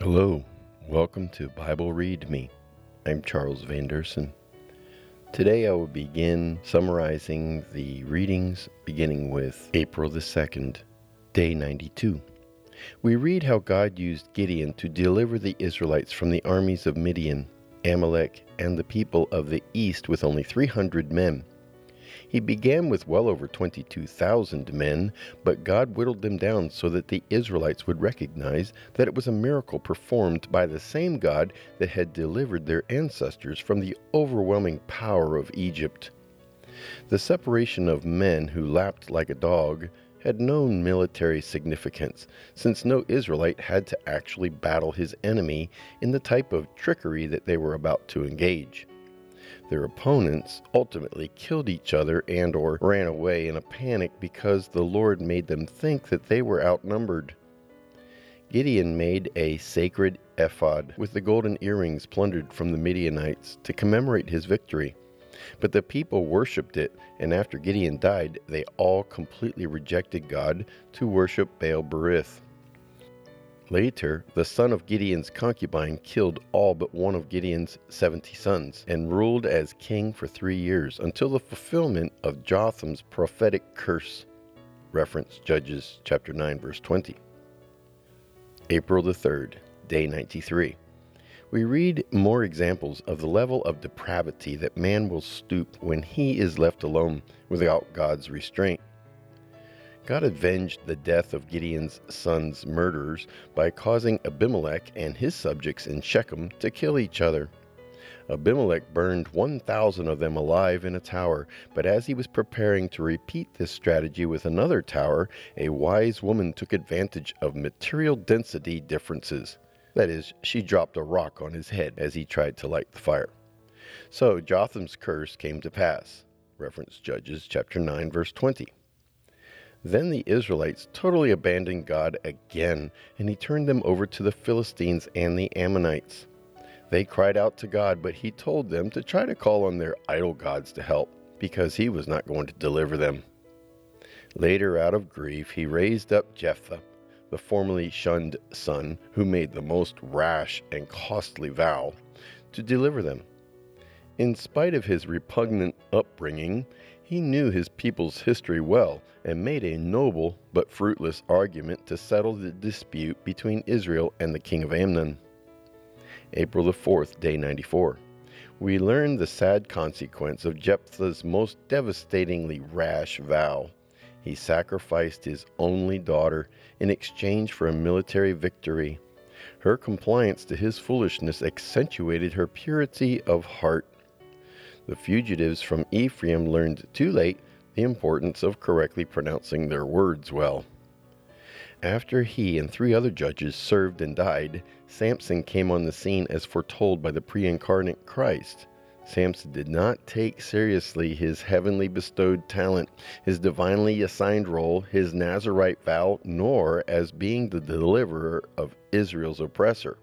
Hello, welcome to Bible Read Me. I'm Charles Van Deursen. Today I will begin summarizing the readings beginning with April the 2nd, day 92. We read how God used Gideon to deliver the Israelites from the armies of Midian, Amalek, and the people of the east with only 300 men. He began with well over 22,000 men, but God whittled them down so that the Israelites would recognize that it was a miracle performed by the same God that had delivered their ancestors from the overwhelming power of Egypt. The separation of men who lapped like a dog had no military significance, since no Israelite had to actually battle his enemy in the type of trickery that they were about to engage. Their opponents ultimately killed each other and or ran away in a panic because the Lord made them think that they were outnumbered. Gideon made a sacred ephod with the golden earrings plundered from the Midianites to commemorate his victory. But the people worshipped it, and after Gideon died, they all completely rejected God to worship Baal Berith. Later, the son of Gideon's concubine killed all but one of Gideon's seventy sons and ruled as king for three years until the fulfillment of Jotham's prophetic curse. Reference Judges chapter 9 verse 20. April the 3rd, day 93. We read more examples of the level of depravity that man will stoop when he is left alone without God's restraint. God avenged the death of Gideon's sons' murderers by causing Abimelech and his subjects in Shechem to kill each other. Abimelech burned 1,000 of them alive in a tower, but as he was preparing to repeat this strategy with another tower, a wise woman took advantage of material density differences. That is, she dropped a rock on his head as he tried to light the fire. So Jotham's curse came to pass. Reference Judges chapter 9 verse 20. Then the Israelites totally abandoned God again, and he turned them over to the Philistines and the Ammonites. They cried out to God, but he told them to try to call on their idol gods to help, because he was not going to deliver them. Later, out of grief, he raised up Jephthah, the formerly shunned son, who made the most rash and costly vow, to deliver them. In spite of his repugnant upbringing, he knew his people's history well and made a noble but fruitless argument to settle the dispute between Israel and the king of Ammon. April the 4th, day 94. We learn the sad consequence of Jephthah's most devastatingly rash vow. He sacrificed his only daughter in exchange for a military victory. Her compliance to his foolishness accentuated her purity of heart. The fugitives from Ephraim learned too late the importance of correctly pronouncing their words well. After he and three other judges served and died, Samson came on the scene as foretold by the pre incarnate Christ. Samson did not take seriously his heavenly bestowed talent, his divinely assigned role, his Nazarite vow, nor as being the deliverer of Israel's oppressor.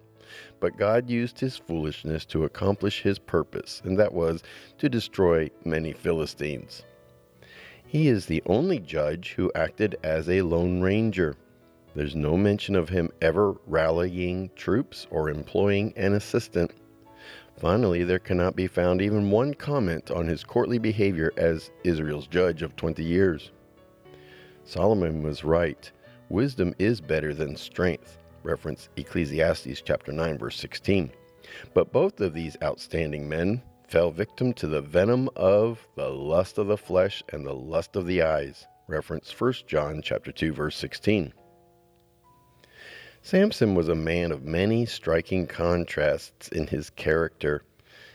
But God used his foolishness to accomplish his purpose, and that was to destroy many Philistines. He is the only judge who acted as a lone ranger. There's no mention of him ever rallying troops or employing an assistant. Finally, there cannot be found even one comment on his courtly behavior as Israel's judge of 20 years. Solomon was right. Wisdom is better than strength reference Ecclesiastes chapter 9 verse 16. But both of these outstanding men fell victim to the venom of the lust of the flesh and the lust of the eyes, reference 1 John chapter 2 verse 16. Samson was a man of many striking contrasts in his character.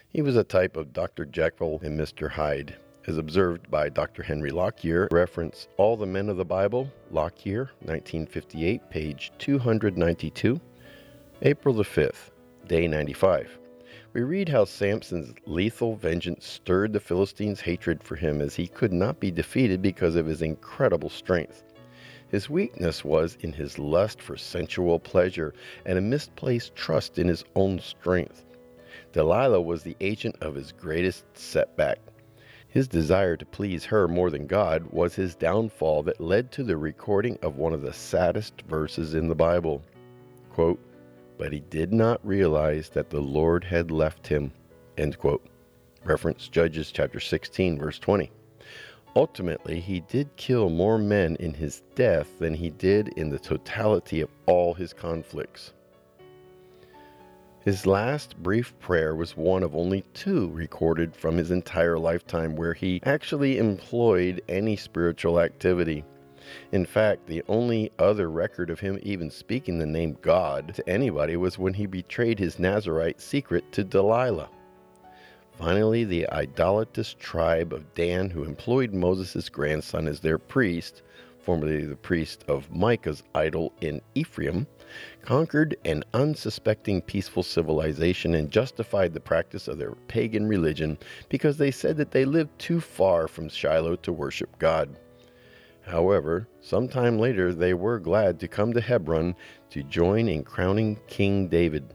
He was a type of Dr. Jekyll and Mr. Hyde, as observed by Dr. Henry Lockyer, reference All the Men of the Bible, Lockyer, 1958, page 292. April the 5th, day 95. We read how Samson's lethal vengeance stirred the Philistines' hatred for him as he could not be defeated because of his incredible strength. His weakness was in his lust for sensual pleasure and a misplaced trust in his own strength. Delilah was the agent of his greatest setback. His desire to please her more than God was his downfall that led to the recording of one of the saddest verses in the Bible. Quote, but he did not realize that the Lord had left him. End quote. Reference Judges chapter 16, verse 20. Ultimately, he did kill more men in his death than he did in the totality of all his conflicts. His last brief prayer was one of only two recorded from his entire lifetime where he actually employed any spiritual activity. In fact, the only other record of him even speaking the name God to anybody was when he betrayed his Nazarite secret to Delilah. Finally, the idolatrous tribe of Dan, who employed Moses' grandson as their priest, formerly the priest of Micah's idol in Ephraim, conquered an unsuspecting peaceful civilization and justified the practice of their pagan religion because they said that they lived too far from Shiloh to worship God. However, sometime later they were glad to come to Hebron to join in crowning King David.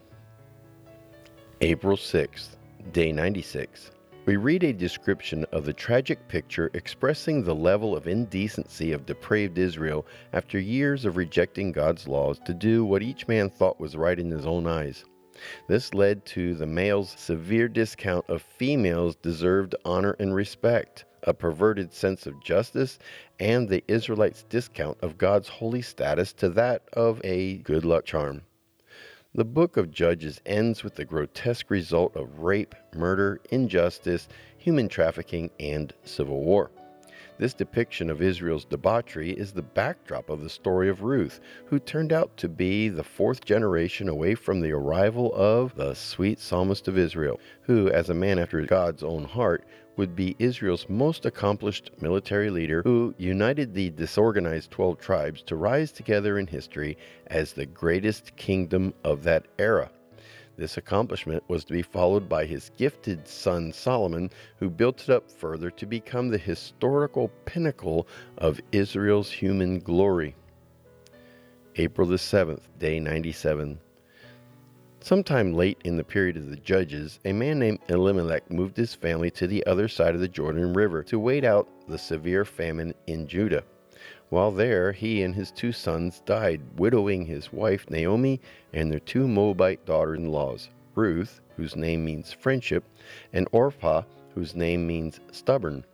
April 6th, Day 96. We read a description of the tragic picture expressing the level of indecency of depraved Israel after years of rejecting God's laws to do what each man thought was right in his own eyes. This led to the male's severe discount of females' deserved honor and respect, a perverted sense of justice, and the Israelites' discount of God's holy status to that of a good luck charm. The book of Judges ends with the grotesque result of rape, murder, injustice, human trafficking, and civil war. This depiction of Israel's debauchery is the backdrop of the story of Ruth, who turned out to be the fourth generation away from the arrival of the sweet psalmist of Israel, who, as a man after God's own heart, would be Israel's most accomplished military leader who united the disorganized 12 tribes to rise together in history as the greatest kingdom of that era. This accomplishment was to be followed by his gifted son Solomon, who built it up further to become the historical pinnacle of Israel's human glory. April the 7th, day 97. Sometime late in the period of the Judges, a man named Elimelech moved his family to the other side of the Jordan River to wait out the severe famine in Judah. While there, he and his two sons died, widowing his wife Naomi and their two Moabite daughters in laws, Ruth, whose name means friendship, and Orpah, whose name means stubborn,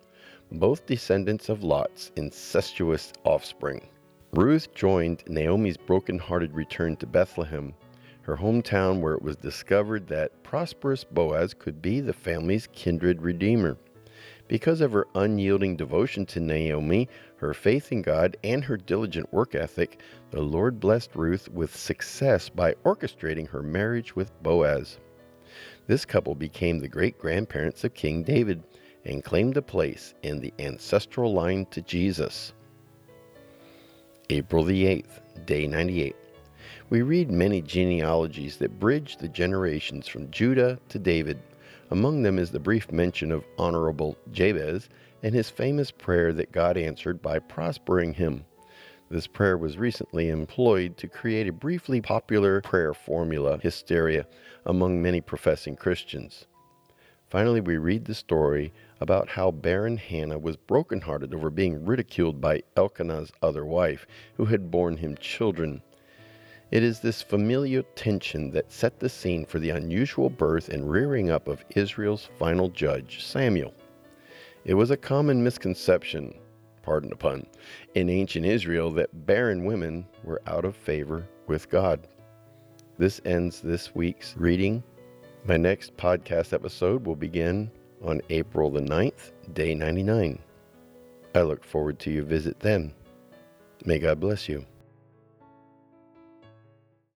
both descendants of Lot's incestuous offspring. Ruth joined Naomi's broken-hearted return to Bethlehem, her hometown where it was discovered that prosperous Boaz could be the family's kindred redeemer. Because of her unyielding devotion to Naomi, her faith in God, and her diligent work ethic, the Lord blessed Ruth with success by orchestrating her marriage with Boaz. This couple became the great grandparents of King David and claimed a place in the ancestral line to Jesus. April the 8th, day 98. We read many genealogies that bridge the generations from Judah to David. Among them is the brief mention of Honorable Jabez and his famous prayer that God answered by prospering him. This prayer was recently employed to create a briefly popular prayer formula, hysteria, among many professing Christians. Finally, we read the story about how barren Hannah was brokenhearted over being ridiculed by Elkanah's other wife, who had borne him children. It is this familial tension that set the scene for the unusual birth and rearing up of Israel's final judge, Samuel. It was a common misconception, pardon the pun, in ancient Israel that barren women were out of favor with God. This ends this week's reading. My next podcast episode will begin on April the 9th, day 99. I look forward to your visit then. May God bless you.